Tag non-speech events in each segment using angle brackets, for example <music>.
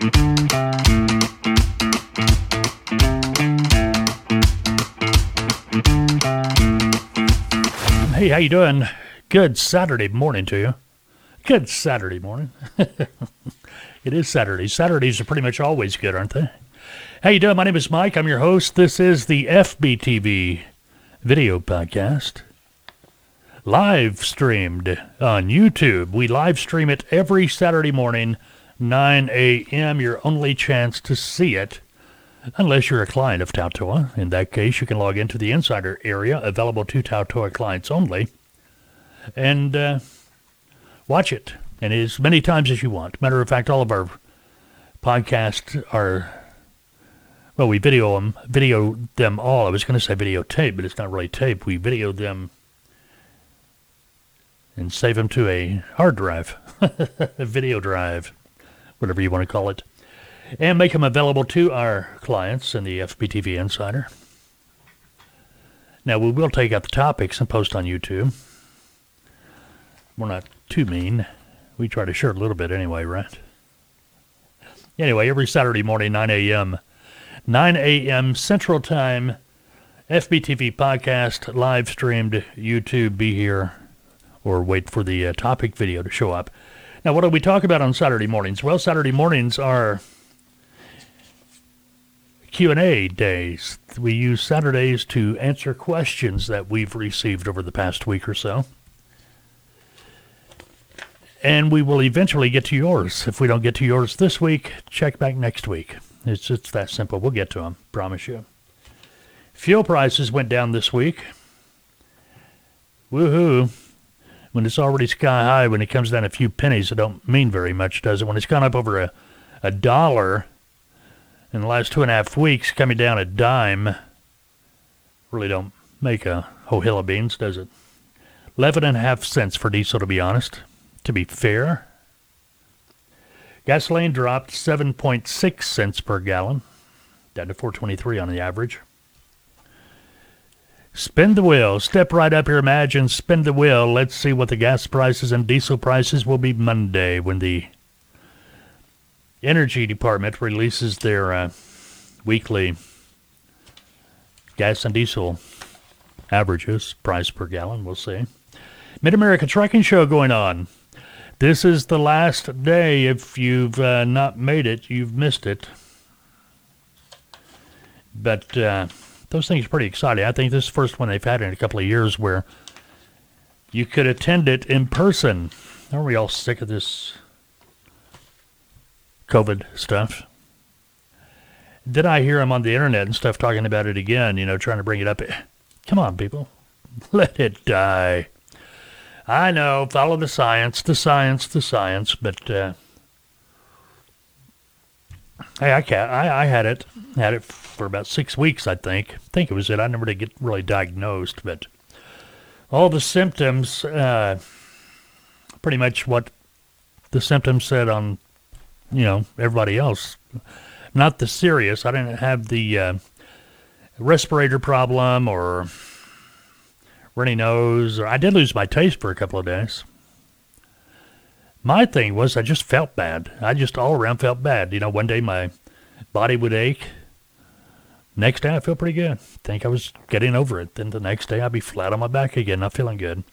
Hey, how you doing? Good Saturday morning to you. Good Saturday morning. <laughs> it is Saturday. Saturdays are pretty much always good, aren't they? How you doing? My name is Mike. I'm your host. This is the FBTV video podcast. Live streamed on YouTube. We live stream it every Saturday morning, 9 a.m. Your only chance to see it unless you're a client of Taltoa. In that case, you can log into the insider area available to Taltoa clients only and uh, watch it and as many times as you want. Matter of fact, all of our podcasts are well, we video them, video them all. I was going to say videotape, but it's not really tape. We video them and save them to a hard drive, <laughs> a video drive, whatever you want to call it and make them available to our clients in the FBTV Insider. Now, we will take out the topics and post on YouTube. We're not too mean. We try to share a little bit anyway, right? Anyway, every Saturday morning, 9 a.m., 9 a.m. Central Time, FBTV podcast, live streamed, YouTube, be here, or wait for the uh, topic video to show up. Now, what do we talk about on Saturday mornings? Well, Saturday mornings are Q&A days. We use Saturdays to answer questions that we've received over the past week or so. And we will eventually get to yours. If we don't get to yours this week, check back next week. It's it's that simple. We'll get to them, promise you. Fuel prices went down this week. Woohoo. When it's already sky high, when it comes down a few pennies, it don't mean very much, does it? When it's gone up over a, a dollar, in the last two and a half weeks, coming down a dime really don't make a whole hill of beans, does it? Eleven and a half cents for diesel, to be honest. To be fair, gasoline dropped 7.6 cents per gallon, down to 4.23 on the average. Spin the wheel. Step right up here. Imagine. Spin the wheel. Let's see what the gas prices and diesel prices will be Monday when the Energy Department releases their uh, weekly gas and diesel averages, price per gallon. We'll see. Mid America Trucking Show going on. This is the last day. If you've uh, not made it, you've missed it. But uh, those things are pretty exciting. I think this is the first one they've had in a couple of years where you could attend it in person. Aren't we all sick of this COVID stuff. Then I hear him on the internet and stuff talking about it again, you know, trying to bring it up. Come on, people. <laughs> Let it die. I know, follow the science, the science, the science, but uh, hey, I, can't, I I had it, had it for about six weeks, I think. I think it was it. I never did get really diagnosed, but all the symptoms, uh, pretty much what the symptoms said on you know, everybody else. Not the serious. I didn't have the uh, respirator problem or runny nose. Or I did lose my taste for a couple of days. My thing was I just felt bad. I just all around felt bad. You know, one day my body would ache. Next day I feel pretty good. Think I was getting over it. Then the next day I'd be flat on my back again, not feeling good.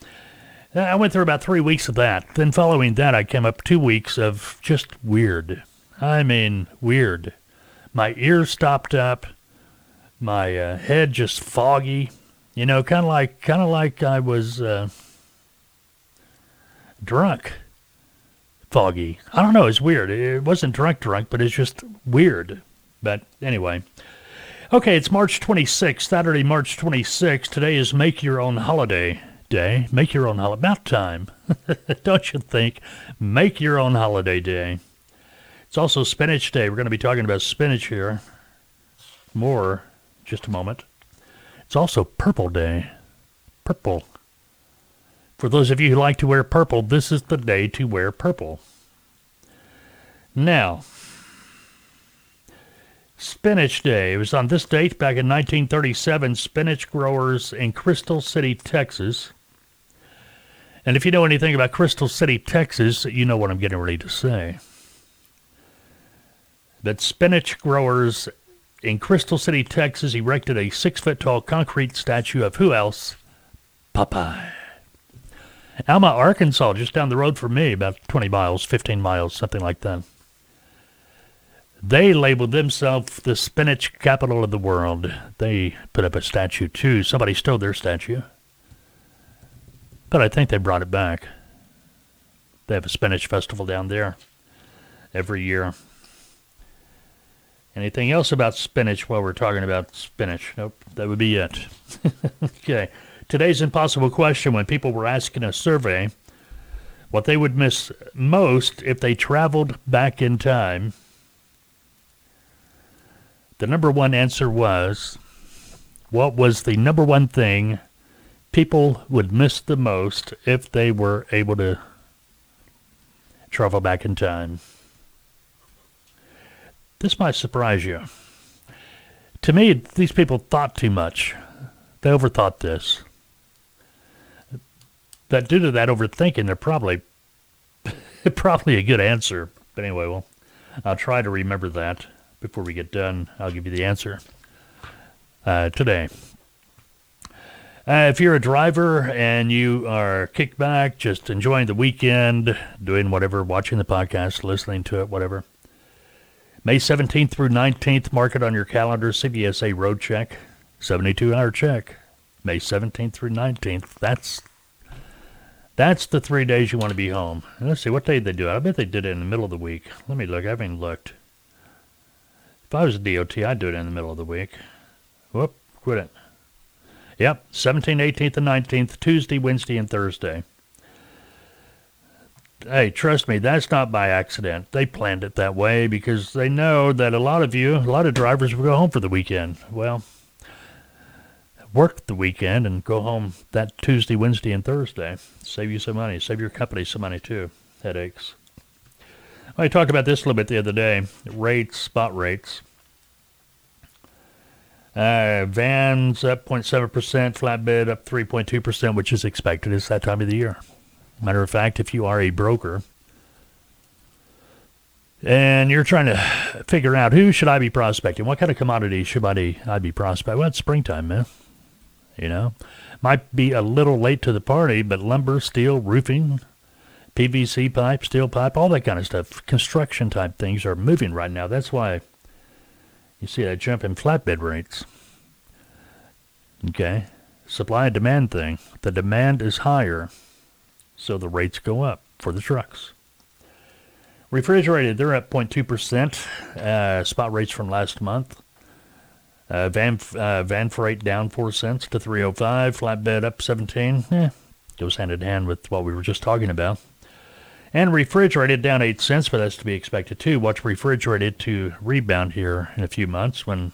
I went through about three weeks of that. Then following that, I came up two weeks of just weird. I mean, weird. My ears stopped up. My uh, head just foggy. You know, kind of like, kind of like I was uh, drunk. Foggy. I don't know. It's weird. It wasn't drunk, drunk, but it's just weird. But anyway. Okay, it's March 26th, Saturday, March 26th. Today is Make Your Own Holiday day. Make your own holiday. About time. <laughs> Don't you think? Make your own holiday day. It's also spinach day. We're going to be talking about spinach here. More just a moment. It's also purple day. Purple. For those of you who like to wear purple, this is the day to wear purple. Now, Spinach Day. It was on this date back in 1937. Spinach growers in Crystal City, Texas, and if you know anything about Crystal City, Texas, you know what I'm getting ready to say. that spinach growers in Crystal City, Texas, erected a six foot tall concrete statue of who else? Popeye. Alma, Arkansas, just down the road from me, about 20 miles, 15 miles, something like that. They labeled themselves the spinach capital of the world. They put up a statue too. Somebody stole their statue. But I think they brought it back. They have a spinach festival down there every year. Anything else about spinach while we're talking about spinach? Nope, that would be it. <laughs> okay. Today's impossible question when people were asking a survey what they would miss most if they traveled back in time. The number one answer was what was the number one thing people would miss the most if they were able to travel back in time? This might surprise you. To me, these people thought too much. They overthought this. That due to that overthinking, they're probably <laughs> probably a good answer. But anyway, well, I'll try to remember that before we get done. I'll give you the answer uh, today. Uh, if you're a driver and you are kicked back, just enjoying the weekend, doing whatever, watching the podcast, listening to it, whatever, May 17th through 19th, mark it on your calendar. CVSA road check, 72 hour check. May 17th through 19th. That's that's the three days you want to be home. let's see, what day did they do it? I bet they did it in the middle of the week. Let me look. I haven't looked. If I was a DOT, I'd do it in the middle of the week. Whoop, quit it. Yep, 17th, 18th, and 19th, Tuesday, Wednesday, and Thursday hey, trust me, that's not by accident. They planned it that way because they know that a lot of you, a lot of drivers will go home for the weekend. Well, work the weekend and go home that Tuesday, Wednesday, and Thursday. Save you some money. Save your company some money too. Headaches. I talked about this a little bit the other day. Rates, spot rates. Uh, vans up 0.7%, flatbed up 3.2%, which is expected. It's that time of the year. Matter of fact, if you are a broker and you're trying to figure out who should I be prospecting, what kind of commodity should I, I be prospecting? Well, it's springtime, man. You know, might be a little late to the party, but lumber, steel, roofing, PVC pipe, steel pipe, all that kind of stuff, construction type things are moving right now. That's why you see that jump in flatbed rates. Okay, supply and demand thing. The demand is higher so the rates go up for the trucks. Refrigerated, they're up 0.2%, uh, spot rates from last month. Uh, van uh, van freight down 4 cents to 305, flatbed up 17. Eh, goes hand in hand with what we were just talking about. And refrigerated down 8 cents, but that's to be expected too. Watch refrigerated to rebound here in a few months when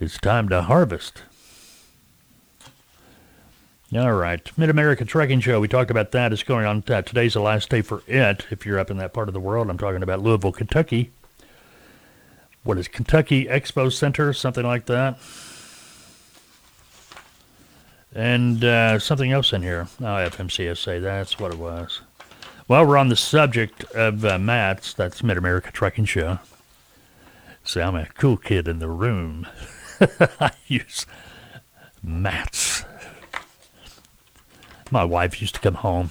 it's time to harvest. All right. Mid America Trucking Show. We talked about that. It's going on. Uh, today's the last day for it. If you're up in that part of the world, I'm talking about Louisville, Kentucky. What is Kentucky Expo Center? Something like that. And uh, something else in here. Oh, FMCSA. That's what it was. Well, we're on the subject of uh, mats. That's Mid America Trucking Show. See, I'm a cool kid in the room. <laughs> I use mats. My wife used to come home.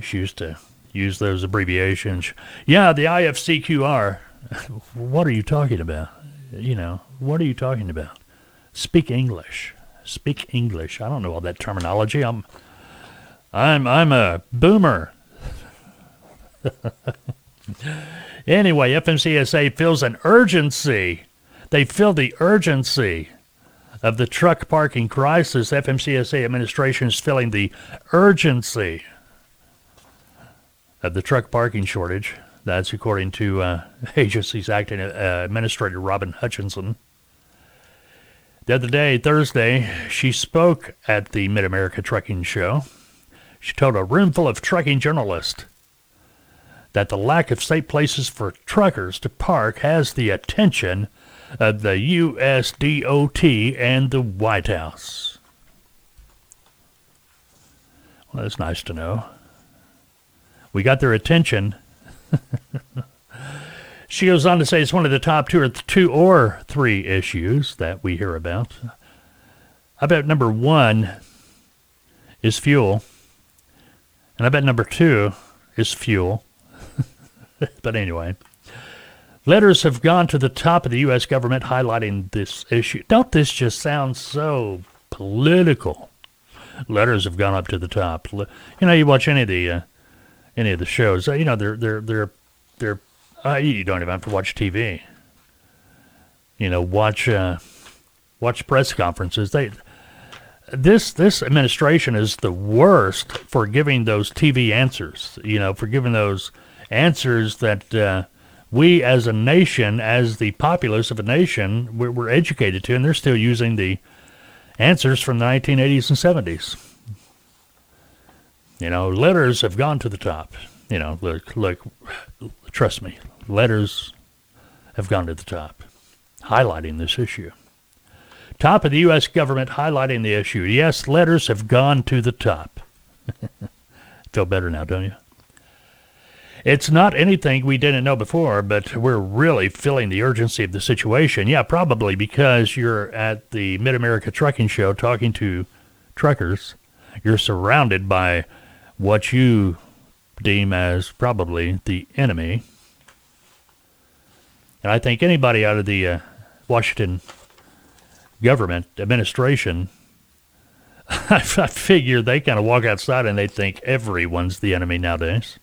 She used to use those abbreviations. Yeah, the IFCQR. what are you talking about? You know, what are you talking about? Speak English. Speak English. I don't know all that terminology. I'm I'm I'm a boomer. <laughs> anyway, FMCSA feels an urgency. They feel the urgency of the truck parking crisis, FMCSA administration is feeling the urgency of the truck parking shortage. That's according to uh, <laughs> agency's acting uh, administrator Robin Hutcheson. The other day, Thursday, she spoke at the Mid America Trucking Show. She told a room full of trucking journalists that the lack of safe places for truckers to park has the attention of the USDOT and the White House. Well, that's nice to know. We got their attention. <laughs> She goes on to say it's one of the top two or two or three issues that we hear about. I bet number one is fuel, and I bet number two is fuel. <laughs> but anyway, letters have gone to the top of the U.S. government highlighting this issue. Don't this just sound so political? Letters have gone up to the top. You know, you watch any of the uh, any of the shows. Uh, you know, they're they're they're they're uh, you don't even have to watch TV. You know, watch uh, watch press conferences. They this this administration is the worst for giving those TV answers. You know, for giving those answers that uh, we as a nation, as the populace of a nation, we're, we're educated to, and they're still using the answers from the 1980s and 70s. You know, letters have gone to the top. You know, look, look, trust me, letters have gone to the top, highlighting this issue. Top of the U.S. government highlighting the issue. Yes, letters have gone to the top. <laughs> Feel better now, don't you? It's not anything we didn't know before, but we're really feeling the urgency of the situation. Yeah, probably because you're at the Mid America Trucking Show talking to truckers. You're surrounded by what you deem as probably the enemy. And I think anybody out of the uh, Washington government administration, <laughs> I figure they kind of walk outside and they think everyone's the enemy nowadays.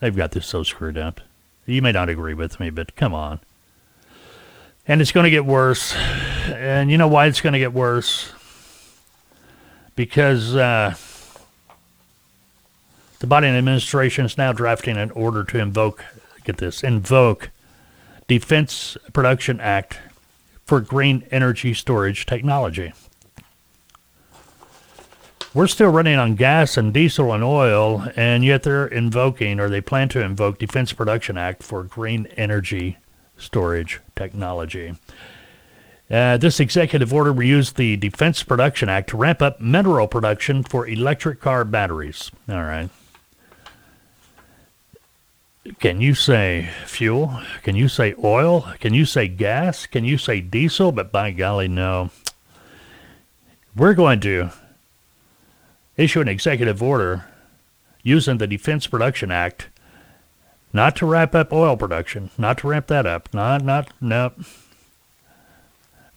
They've got this so screwed up. You may not agree with me, but come on. And it's going to get worse. And you know why it's going to get worse? Because uh, the Biden administration is now drafting an order to invoke, get this, invoke Defense Production Act for green energy storage technology. We're still running on gas and diesel and oil, and yet they're invoking, or they plan to invoke, Defense Production Act for green energy storage technology. Uh, this executive order will use the Defense Production Act to ramp up mineral production for electric car batteries. All right. Can you say fuel? Can you say oil? Can you say gas? Can you say diesel? But by golly, no. We're going to issue an executive order using the Defense Production Act not to wrap up oil production, not to ramp that up, not, not, no.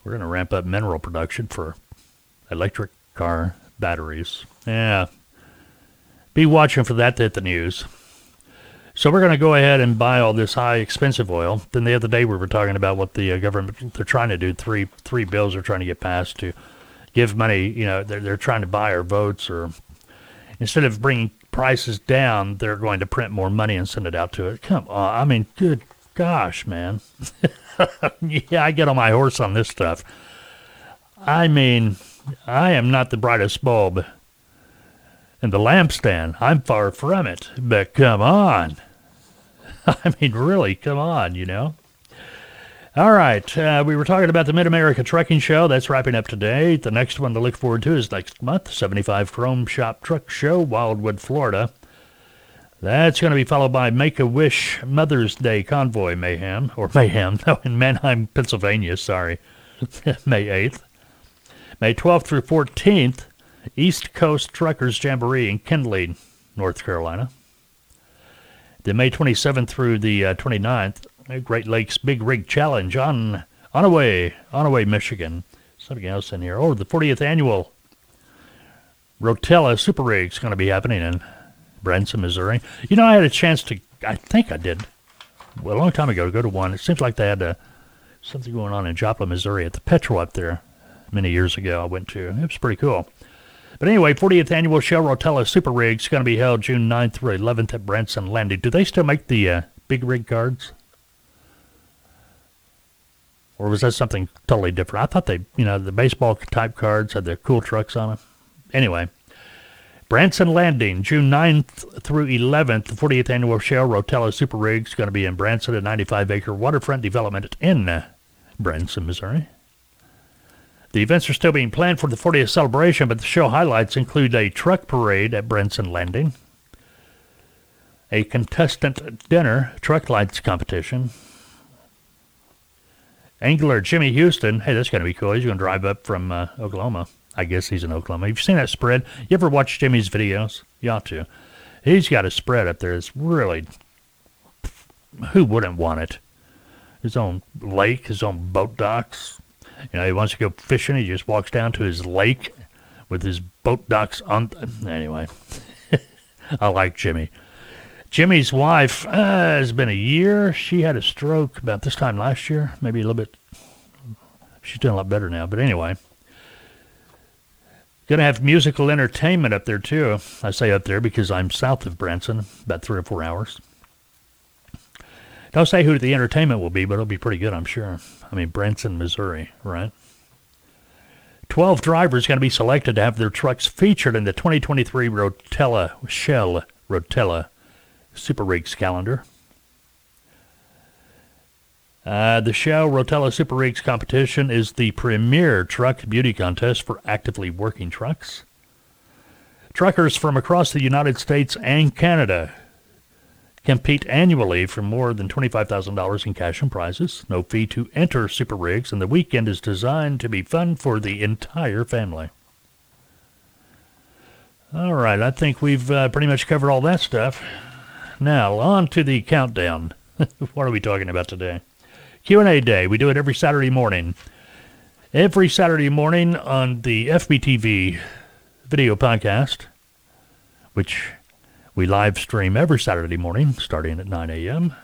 We're going to ramp up mineral production for electric car batteries. Yeah. Be watching for that to hit the news. So we're going to go ahead and buy all this high expensive oil. Then the other day we were talking about what the uh, government they're trying to do. Three three bills are trying to get passed to give money. You know, they're they're trying to buy our votes, or instead of bringing prices down, they're going to print more money and send it out to it. Come on, I mean, good gosh, man. <laughs> yeah, I get on my horse on this stuff. I mean, I am not the brightest bulb and the lampstand. I'm far from it. But come on. <laughs> I mean, really, come on, you know? All right. Uh, we were talking about the Mid America Trucking Show. That's wrapping up today. The next one to look forward to is next month 75 Chrome Shop Truck Show, Wildwood, Florida. That's going to be followed by Make a Wish Mother's Day Convoy Mayhem, or Mayhem, <laughs> no, in Manheim, Pennsylvania, sorry, <laughs> May 8th. May 12th through 14th, East Coast Truckers Jamboree in Kenly, North Carolina. The May 27th through the uh, 29th, Great Lakes Big Rig Challenge on Onaway, Onaway, Michigan. Something else in here. Oh, the 40th annual Rotella Super Rig is going to be happening in Branson, Missouri. You know, I had a chance to, I think I did, well, a long time ago, to go to one. It seems like they had a, uh, something going on in Joplin, Missouri at the Petro up there many years ago. I went to. It was pretty cool. But anyway, 40th annual Shell Rotella Super Rig is going to be held June 9th through 11th at Branson Landing. Do they still make the uh, big rig cards? Or was that something totally different? I thought they, you know, the baseball type cards had the cool trucks on them. Anyway, Branson Landing, June 9th through 11th, the 40th annual Shell Rotella Super Rig is going to be in Branson, a 95 acre waterfront development in Branson, Missouri. The events are still being planned for the 40th celebration, but the show highlights include a truck parade at Branson Landing, a contestant dinner truck lights competition. Angler Jimmy Houston. Hey, that's going to be cool. He's going to drive up from uh, Oklahoma. I guess he's in Oklahoma. Have You've seen that spread. You ever watch Jimmy's videos? You ought to. He's got a spread up there. It's really. Who wouldn't want it? His own lake, his own boat docks. You know, he wants to go fishing. He just walks down to his lake with his boat docks on. Anyway, <laughs> I like Jimmy. Jimmy's wife uh, has been a year. She had a stroke about this time last year, maybe a little bit. She's doing a lot better now. But anyway, going to have musical entertainment up there too. I say up there because I'm south of Branson, about three or four hours. Don't say who the entertainment will be, but it'll be pretty good, I'm sure. I mean, Branson, Missouri, right? 12 drivers going to be selected to have their trucks featured in the 2023 Rotella Shell Rotella Super Rigs calendar. Uh, the Shell Rotella Super Rigs competition is the premier truck beauty contest for actively working trucks. Truckers from across the United States and Canada compete annually for more than $25,000 in cash and prizes. No fee to enter Super Rigs, and the weekend is designed to be fun for the entire family. All right, I think we've uh, pretty much covered all that stuff. Now, on to the countdown. <laughs> what are we talking about today? Q&A day. We do it every Saturday morning. Every Saturday morning on the FBTV video podcast, which we live stream every Saturday morning starting at 9 a.m.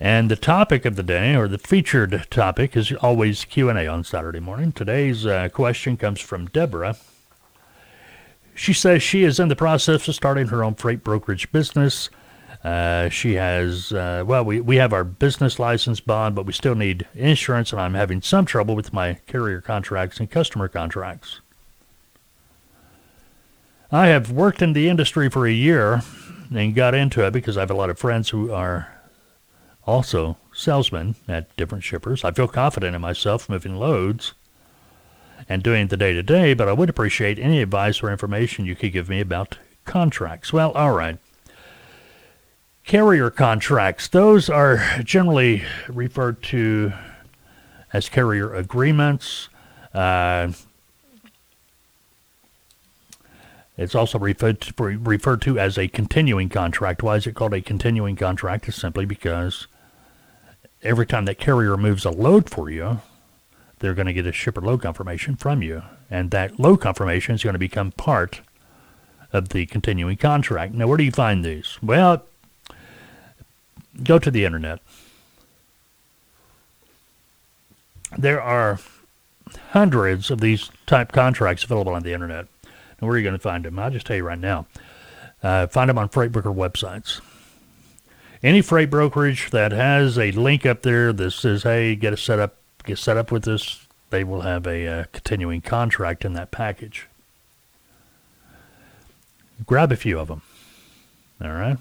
And the topic of the day, or the featured topic, is always Q&A on Saturday morning. Today's uh, question comes from Deborah. She says she is in the process of starting her own freight brokerage business. Uh, she has, uh, well, we, we have our business license bond, but we still need insurance, and I'm having some trouble with my carrier contracts and customer contracts. I have worked in the industry for a year and got into it because I have a lot of friends who are also salesmen at different shippers. I feel confident in myself moving loads and doing the day to day, but I would appreciate any advice or information you could give me about contracts. Well, all right. Carrier contracts, those are generally referred to as carrier agreements. Uh, it's also referred to, referred to as a continuing contract. Why is it called a continuing contract? It's simply because every time that carrier moves a load for you, they're going to get a shipper load confirmation from you. And that load confirmation is going to become part of the continuing contract. Now, where do you find these? Well, go to the internet. There are hundreds of these type contracts available on the internet. Where are you going to find them? I'll just tell you right now. Uh, find them on freight broker websites. Any freight brokerage that has a link up there that says, "Hey, get a set up get set up with this, they will have a uh, continuing contract in that package. Grab a few of them. All right.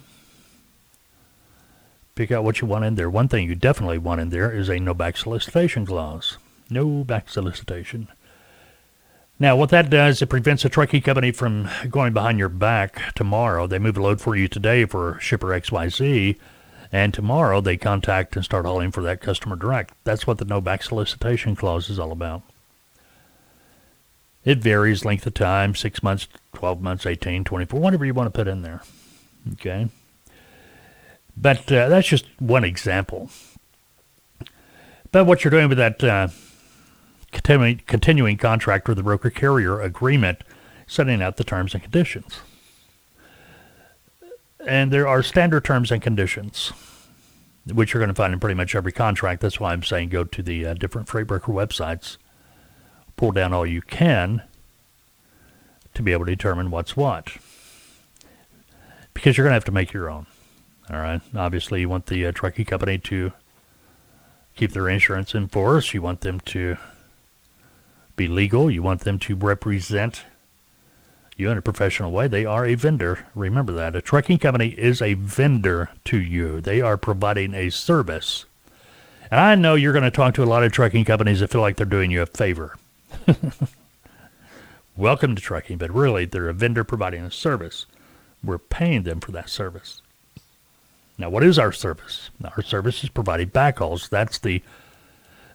Pick out what you want in there. One thing you definitely want in there is a no back solicitation clause. No back solicitation. Now, what that does, it prevents a trucking company from going behind your back tomorrow. They move a load for you today for shipper XYZ and tomorrow they contact and start hauling for that customer direct. That's what the no back solicitation clause is all about. It varies length of time, 6 months, 12 months, 18, 24, whatever you want to put in there. Okay? But uh, that's just one example. But what you're doing with that uh, continuing, continuing contract or the broker carrier agreement, setting out the terms and conditions and there are standard terms and conditions, which you're going to find in pretty much every contract. That's why I'm saying go to the uh, different freight broker websites, pull down all you can to be able to determine what's what. Because you're going to have to make your own. All right. Obviously, you want the uh, trucking company to keep their insurance in force. You want them to be legal. You want them to represent you in a professional way. They are a vendor. Remember that. A trucking company is a vendor to you. They are providing a service. And I know you're going to talk to a lot of trucking companies that feel like they're doing you a favor. <laughs> Welcome to trucking, but really they're a vendor providing a service. We're paying them for that service. Now, what is our service? Our service is providing backhauls. That's the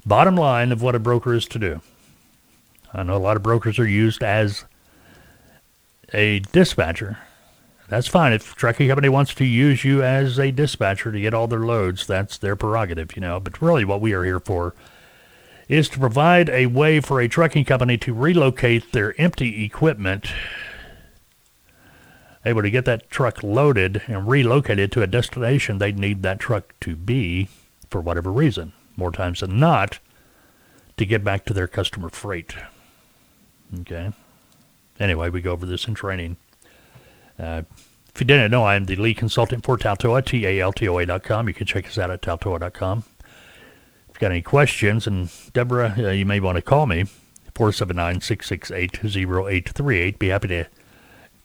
bottom line of what a broker is to do. I know a lot of brokers are used as a dispatcher. That's fine. If trucking company wants to use you as a dispatcher to get all their loads, that's their prerogative, you know. But really, what we are here for is to provide a way for a trucking company to relocate their empty equipment, able to get that truck loaded and relocated to a destination they need that truck to be for whatever reason. More times than not, to get back to their customer freight. Okay. Anyway, we go over this in training. Uh, if you didn't know, I am the lead consultant for Taltoa, T-A-L-T-O-A.com. You can check us out at taltoa.com. If you've got any questions, and Deborah, uh, you may want to call me, 479-668-0838. Be happy to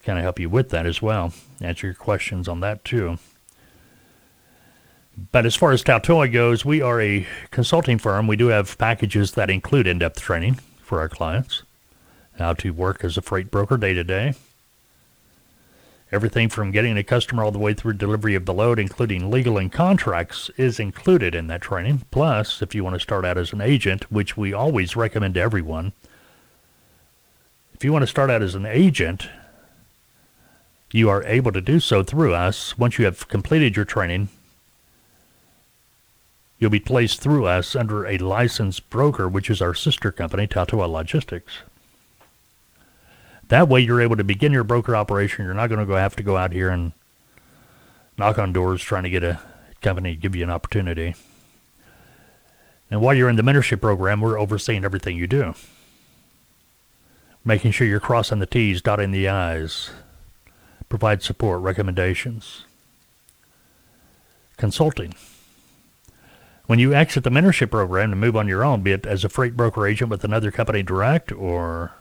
kind of help you with that as well. Answer your questions on that too. But as far as Taltoa goes, we are a consulting firm. We do have packages that include in-depth training for our clients how to work as a freight broker day to day. Everything from getting a customer all the way through delivery of the load, including legal and contracts, is included in that training. Plus, if you want to start out as an agent, which we always recommend to everyone, if you want to start out as an agent, you are able to do so through us. Once you have completed your training, you'll be placed through us under a licensed broker, which is our sister company, Taltoa Logistics. That way, you're able to begin your broker operation. You're not going to have to go out here and knock on doors trying to get a company to give you an opportunity. And while you're in the mentorship program, we're overseeing everything you do, making sure you're crossing the T's, dotting the I's, provide support, recommendations, consulting. When you exit the mentorship program to move on your own, be it as a freight broker agent with another company direct or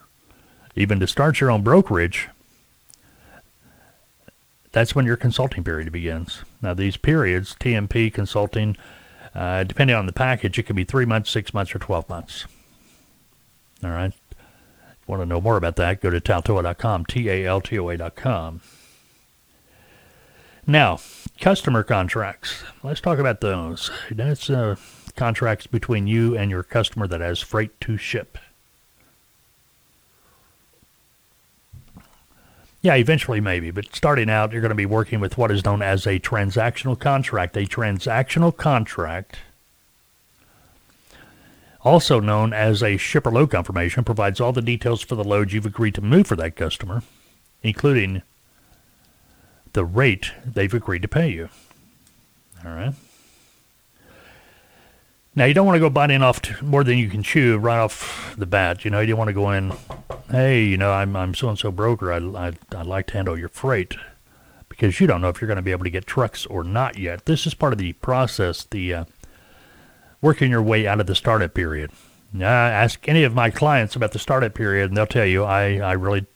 even to start your own brokerage, that's when your consulting period begins. Now, these periods, TMP consulting, uh, depending on the package, it can be three months, six months, or 12 months. All right. Want to know more about that, go to taltoa.com, T-A-L-T-O-A.com. Now, customer contracts. Let's talk about those. That's uh, contracts between you and your customer that has freight to ship. Yeah, eventually maybe, but starting out, you're going to be working with what is known as a transactional contract. A transactional contract, also known as a shipper load confirmation, provides all the details for the load you've agreed to move for that customer, including the rate they've agreed to pay you. All right. Now you don't want to go biting off more than you can chew right off the bat. You know, you don't want to go in, hey, you know, I'm I'm so and so broker. I I I'd like to handle your freight because you don't know if you're going to be able to get trucks or not yet. This is part of the process, the uh, working your way out of the startup period. Now, ask any of my clients about the startup period, and they'll tell you I I really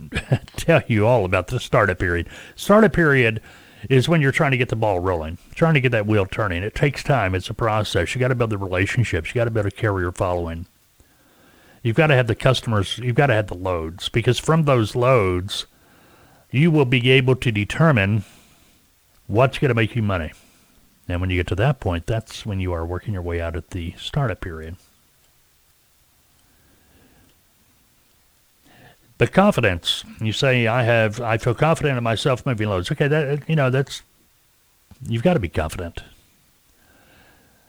<laughs> tell you all about the startup period. Startup period is when you're trying to get the ball rolling, trying to get that wheel turning. It takes time. It's a process. You got to build the relationships. You got to build a carrier following. You've got to have the customers. You've got to have the loads because from those loads, you will be able to determine what's going to make you money. And when you get to that point, that's when you are working your way out at the startup period. But confidence, you say, I have, I feel confident in myself moving loads. Okay, that, you know, that's, you've got to be confident.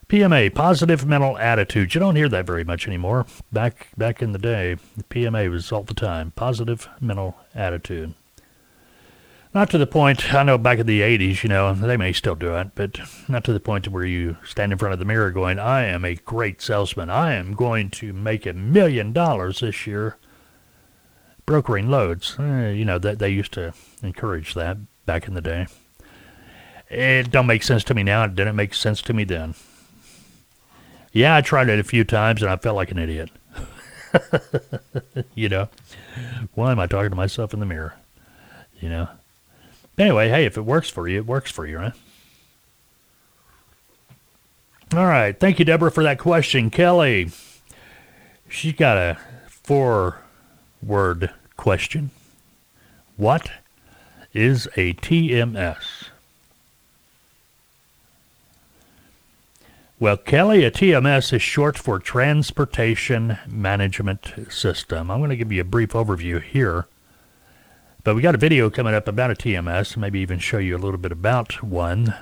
PMA, positive mental attitude. You don't hear that very much anymore. Back, back in the day, the PMA was all the time. Positive mental attitude. Not to the point, I know back in the 80s, you know, they may still do it, but not to the point where you stand in front of the mirror going, I am a great salesman. I am going to make a million dollars this year brokering loads. Uh, you know, that they used to encourage that back in the day. It don't make sense to me now. It didn't make sense to me then. Yeah, I tried it a few times and I felt like an idiot. <laughs> you know, why am I talking to myself in the mirror? You know. Anyway, hey, if it works for you, it works for you, right? All right. Thank you, Deborah, for that question. Kelly, she's got a four word question. What is a TMS? Well, Kelly, a TMS is short for Transportation Management System. I'm going to give you a brief overview here. But we got a video coming up about a TMS, maybe even show you a little bit about one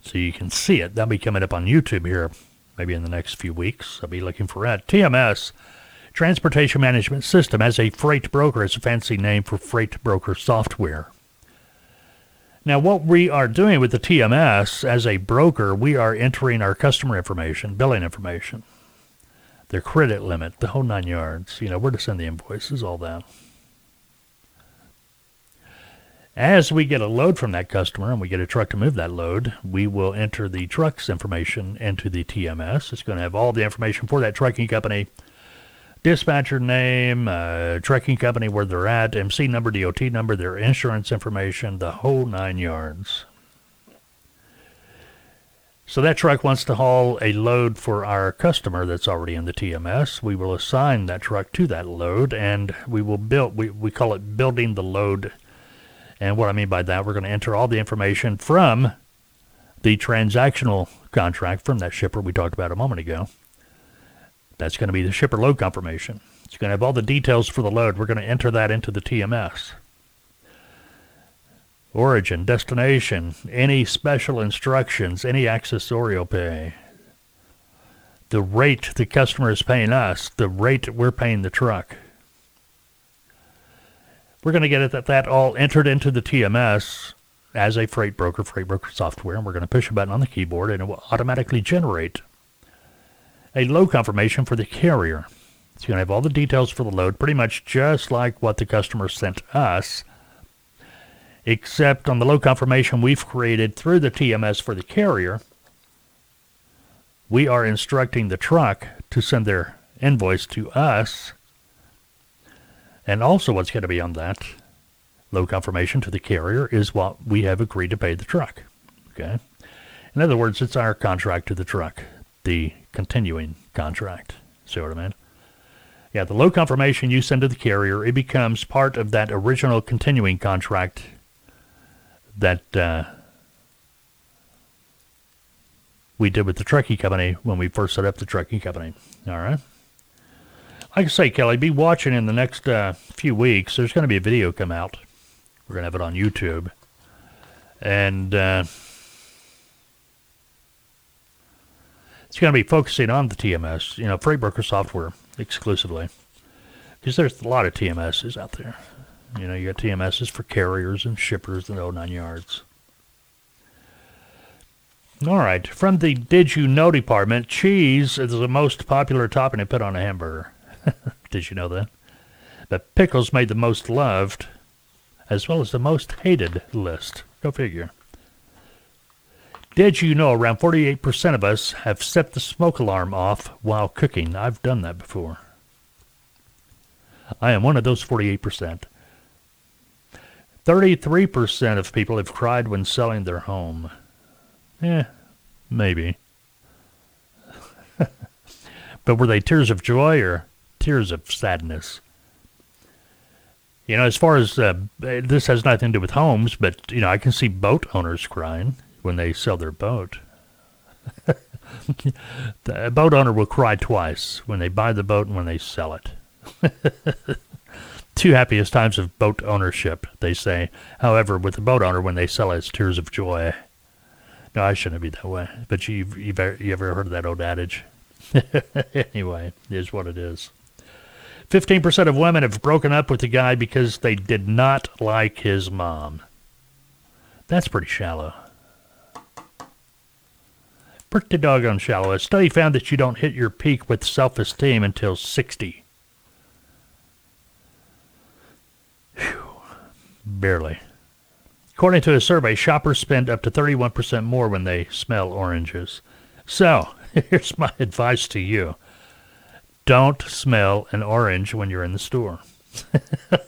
so you can see it. That'll be coming up on YouTube here maybe in the next few weeks. I'll be looking for that. TMS, Transportation Management System, as a freight broker. It's a fancy name for freight broker software. Now, what we are doing with the TMS as a broker, we are entering our customer information, billing information, their credit limit, the whole nine yards, you know, where to send the invoices, all that. As we get a load from that customer and we get a truck to move that load, we will enter the truck's information into the TMS. It's going to have all the information for that trucking company, dispatcher name, uh, trucking company where they're at, MC number, DOT number, their insurance information, the whole nine yards. So that truck wants to haul a load for our customer that's already in the TMS. We will assign that truck to that load and we will build, we, we call it building the load and what I mean by that, we're going to enter all the information from the transactional contract from that shipper we talked about a moment ago. That's going to be the shipper load confirmation. It's going to have all the details for the load. We're going to enter that into the TMS. Origin, destination, any special instructions, any accessorial pay, the rate the customer is paying us, the rate we're paying the truck. We're going to get it that, that all entered into the TMS as a freight broker, freight broker software, and we're going to push a button on the keyboard and it will automatically generate a load confirmation for the carrier. It's going to have all the details for the load, pretty much just like what the customer sent us, except on the load confirmation we've created through the TMS for the carrier, we are instructing the truck to send their invoice to us and also, what's going to be on that load confirmation to the carrier is what we have agreed to pay the truck. Okay. In other words, it's our contract to the truck, the continuing contract. See what I mean? Yeah, the load confirmation you send to the carrier, it becomes part of that original continuing contract that uh, we did with the trucking company when we first set up the trucking company. All right like I say, Kelly, be watching in the next uh, few weeks. There's going to be a video come out. We're going to have it on YouTube. And uh, it's going to be focusing on the TMS, you know, freight broker software exclusively. Because there's a lot of TMSs out there. You know, you got TMSs for carriers and shippers and the nine yards. All right. From the Did You Know department, cheese is the most popular topping to put on a hamburger. <laughs> Did you know that? But pickles made the most loved as well as the most hated list. Go figure. Did you know around 48% of us have set the smoke alarm off while cooking? I've done that before. I am one of those 48%. 33% of people have cried when selling their home. Eh, maybe. <laughs> but were they tears of joy or tears of sadness. You know, as far as uh, this has nothing to do with homes, but you know, I can see boat owners crying when they sell their boat. <laughs> the boat owner will cry twice when they buy the boat and when they sell it. <laughs> Two happiest times of boat ownership, they say. However, with the boat owner, when they sell it, it's tears of joy. No, I shouldn't be that way. But you've, you've you ever heard of that old adage? <laughs> anyway, is what it is. 15% of women have broken up with a guy because they did not like his mom. That's pretty shallow. Pretty doggone shallow. A study found that you don't hit your peak with self esteem until 60. Whew. Barely. According to a survey, shoppers spend up to 31% more when they smell oranges. So, <laughs> here's my advice to you don't smell an orange when you're in the store. <laughs>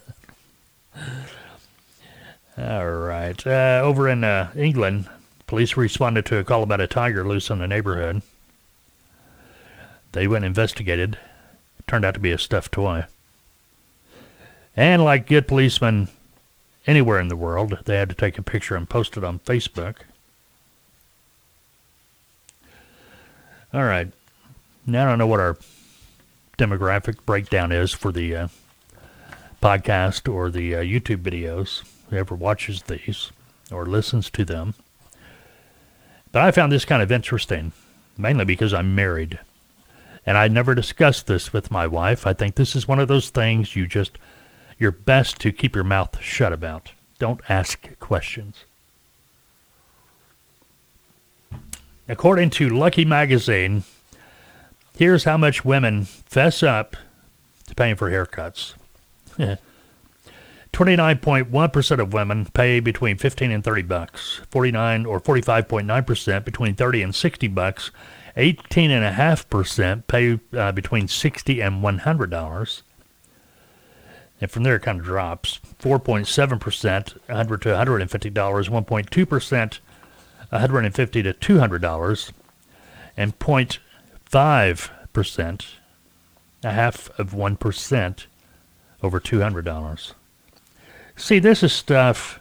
All right. Uh, over in uh, England, police responded to a call about a tiger loose in the neighborhood. They went and investigated. It turned out to be a stuffed toy. And like good policemen anywhere in the world. They had to take a picture and post it on Facebook. All right. Now I don't know what our demographic breakdown is for the uh, podcast or the uh, YouTube videos. Whoever watches these or listens to them. But I found this kind of interesting, mainly because I'm married. And I never discussed this with my wife. I think this is one of those things you just, you're best to keep your mouth shut about. Don't ask questions. According to Lucky Magazine, here's how much women fess up to paying for haircuts. <laughs> 29.1% of women pay between 15 and 30 bucks. 49 or 45.9% between 30 and 60 bucks. 18.5% pay uh, between 60 and 100 dollars. And from there it kind of drops. 4.7%, 100 to 150 dollars. 1.2%, 150 to 200 dollars. And 0.5%, a half of 1% over 200 dollars. See, this is stuff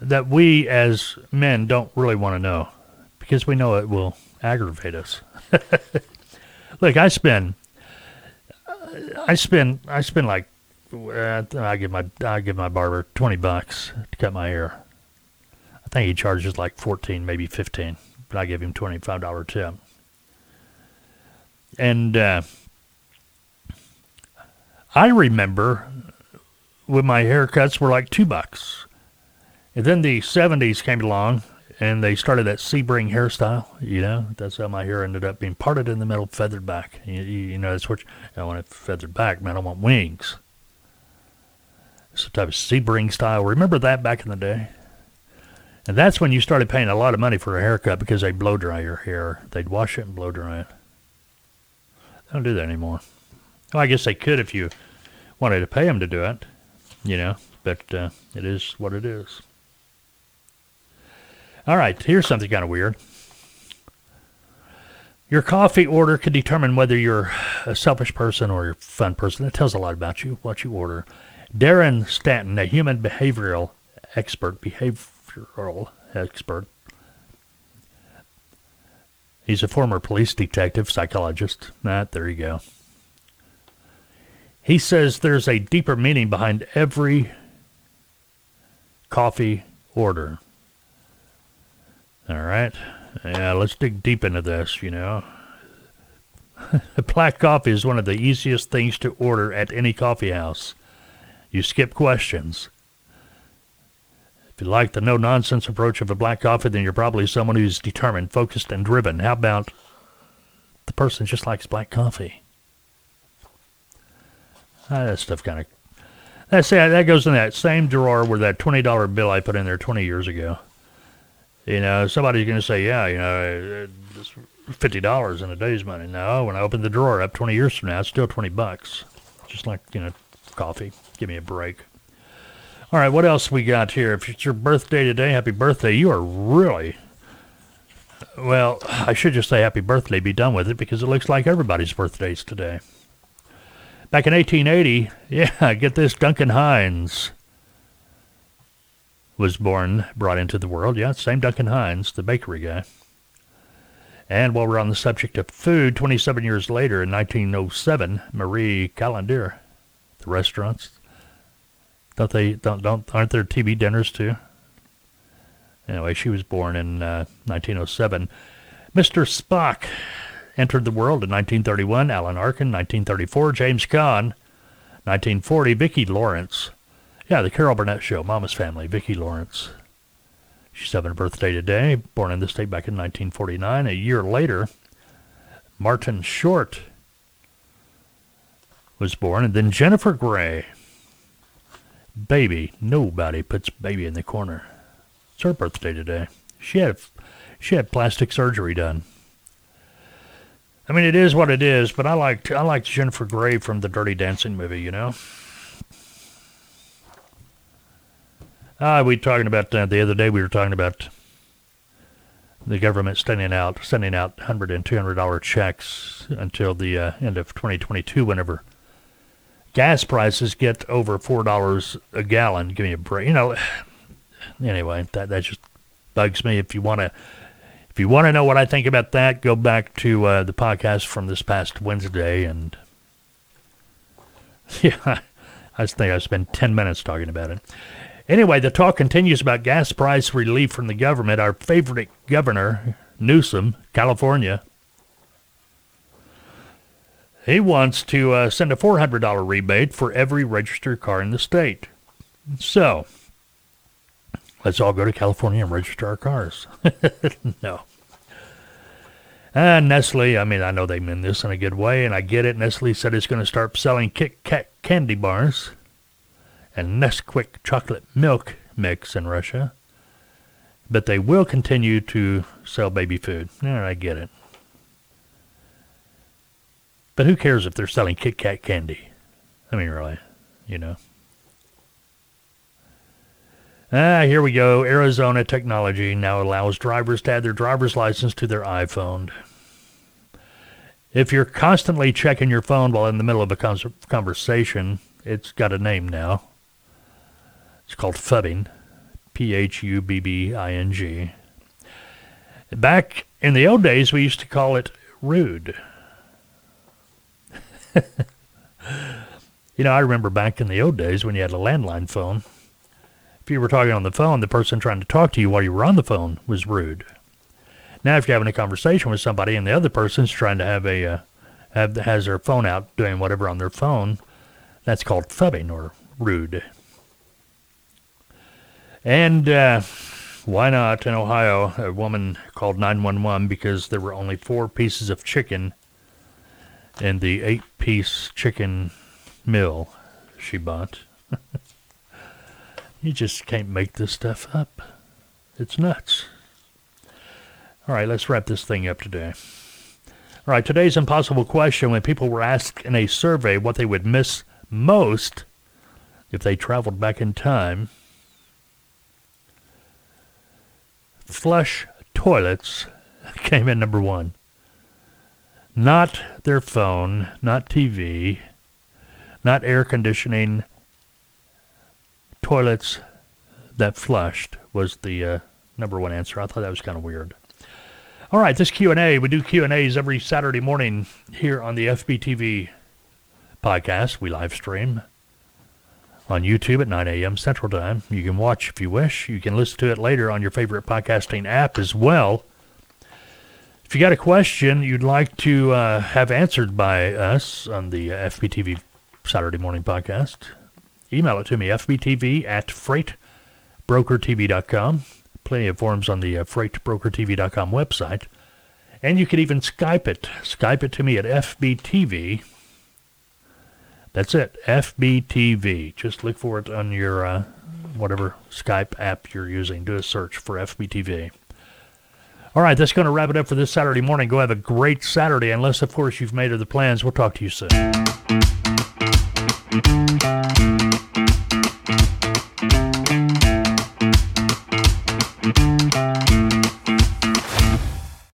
that we as men don't really want to know because we know it will aggravate us. <laughs> Look, I spend, I spend, I spend like, uh, I give my, I give my barber twenty bucks to cut my hair. I think he charges like fourteen, maybe fifteen, but I give him twenty five dollar tip. And uh, I remember when my haircuts were like two bucks. And then the 70s came along and they started that Sebring hairstyle, you know. That's how my hair ended up being parted in the middle, feathered back. You, you know, that's what you, I want it feathered back, man. I want wings. It's Some type of Sebring style. Remember that back in the day? And that's when you started paying a lot of money for a haircut because they blow dry your hair. They'd wash it and blow dry it. They don't do that anymore. Well, I guess they could if you wanted to pay them to do it, you know, but uh, it is what it is. All right, here's something kind of weird. Your coffee order could determine whether you're a selfish person or a fun person. It tells a lot about you, what you order. Darren Stanton, a human behavioral expert, behavioral expert. He's a former police detective, psychologist. That, there you go. He says there's a deeper meaning behind every coffee order. All right. Yeah, let's dig deep into this, you know. <laughs> Black coffee is one of the easiest things to order at any coffee house. You skip questions. If you like the no nonsense approach of a black coffee, then you're probably someone who's determined, focused, and driven. How about the person just likes black coffee? Ah, that stuff kind of. That's it. That goes in that same drawer where that twenty dollar bill I put in there twenty years ago. You know, somebody's going to say, "Yeah, you know, it's fifty dollars in a day's money." No, when I open the drawer up twenty years from now, it's still twenty bucks. Just like you know, coffee. Give me a break. All right, what else we got here? If it's your birthday today, happy birthday. You are really well, I should just say happy birthday, be done with it, because it looks like everybody's birthday's today. Back in 1880, yeah, <laughs> get this, Duncan Hines was born, brought into the world. Yeah, same Duncan Hines, the bakery guy. And while we're on the subject of food, 27 years later, in 1907, Marie Callender, the restaurants, don't they don't don't aren't there TV dinners too? Anyway, she was born in uh, 1907. Mr. Spock entered the world in 1931. Alan Arkin, 1934. James Caan, 1940. Vicki Lawrence. Yeah, the Carol Burnett Show, Mama's Family, Vicki Lawrence. She's having a birthday today, born in the state back in 1949. A year later, Martin Short was born, and then Jennifer Grey. Baby, nobody puts baby in the corner. It's her birthday today. She had she had plastic surgery done. I mean, it is what it is, but I liked I liked Jennifer Grey from the Dirty Dancing movie. You know. Ah, we talking about uh, the other day. We were talking about the government sending out sending out hundred and two hundred dollar checks until the uh, end of 2022. Whenever gas prices get over four dollars a gallon. Give me a break. You know. <sighs> Anyway, that that just bugs me. If you want to, if you want to know what I think about that, go back to uh, the podcast from this past Wednesday, and <laughs> yeah, I think I spent ten minutes talking about it. Anyway, the talk continues about gas price relief from the government. Our favorite governor, Newsom, California, he wants to uh, send a $400 rebate for every registered car in the state. So, let's all go to California and register our cars. <laughs> no. And Nestle, I mean, I know they mean this in a good way, and I get it. Nestle said it's going to start selling Kit Kat candy bars and Nesquik chocolate milk mix in Russia. But they will continue to sell baby food. Yeah, I get it. But who cares if they're selling Kit Kat candy? I mean, really, you know. Ah, here we go. Arizona technology now allows drivers to add their driver's license to their iPhone. If you're constantly checking your phone while in the middle of a conversation, it's got a name now. It's called phubbing. P H U B B I N G. Back in the old days, we used to call it rude. <laughs> you know, I remember back in the old days when you had a landline phone. If you were talking on the phone, the person trying to talk to you while you were on the phone was rude. Now, if you're having a conversation with somebody and the other person's trying to have a uh, have has their phone out doing whatever on their phone, that's called phubbing or rude. And uh, why not in Ohio? A woman called 911 because there were only four pieces of chicken in the eight piece chicken meal she bought. <laughs> you just can't make this stuff up. It's nuts. All right, let's wrap this thing up today. All right, today's impossible question when people were asked in a survey what they would miss most if they traveled back in time. Flush toilets <laughs> came in number one not their phone, not TV, not air conditioning, toilets that flushed was the uh, number one answer. I thought that was kind of weird. All right, this Q&A, we do Q&As every Saturday morning here on the FBTV podcast. We live stream on YouTube at 9 a.m. Central Time. You can watch if you wish. You can listen to it later on your favorite podcasting app as well. If you got a question you'd like to uh, have answered by us on the FBTV Saturday Morning Podcast, email it to me, fbtv at freightbrokertv.com plenty of forms on the uh, freightbrokertv.com website. And you can even Skype it. Skype it to me at FBTV. That's it, FBTV. Just look for it on your uh, whatever Skype app you're using. Do a search for FBTV. All right, that's going to wrap it up for this Saturday morning. Go have a great Saturday, unless, of course, you've made other plans. We'll talk to you soon. Thank you. Música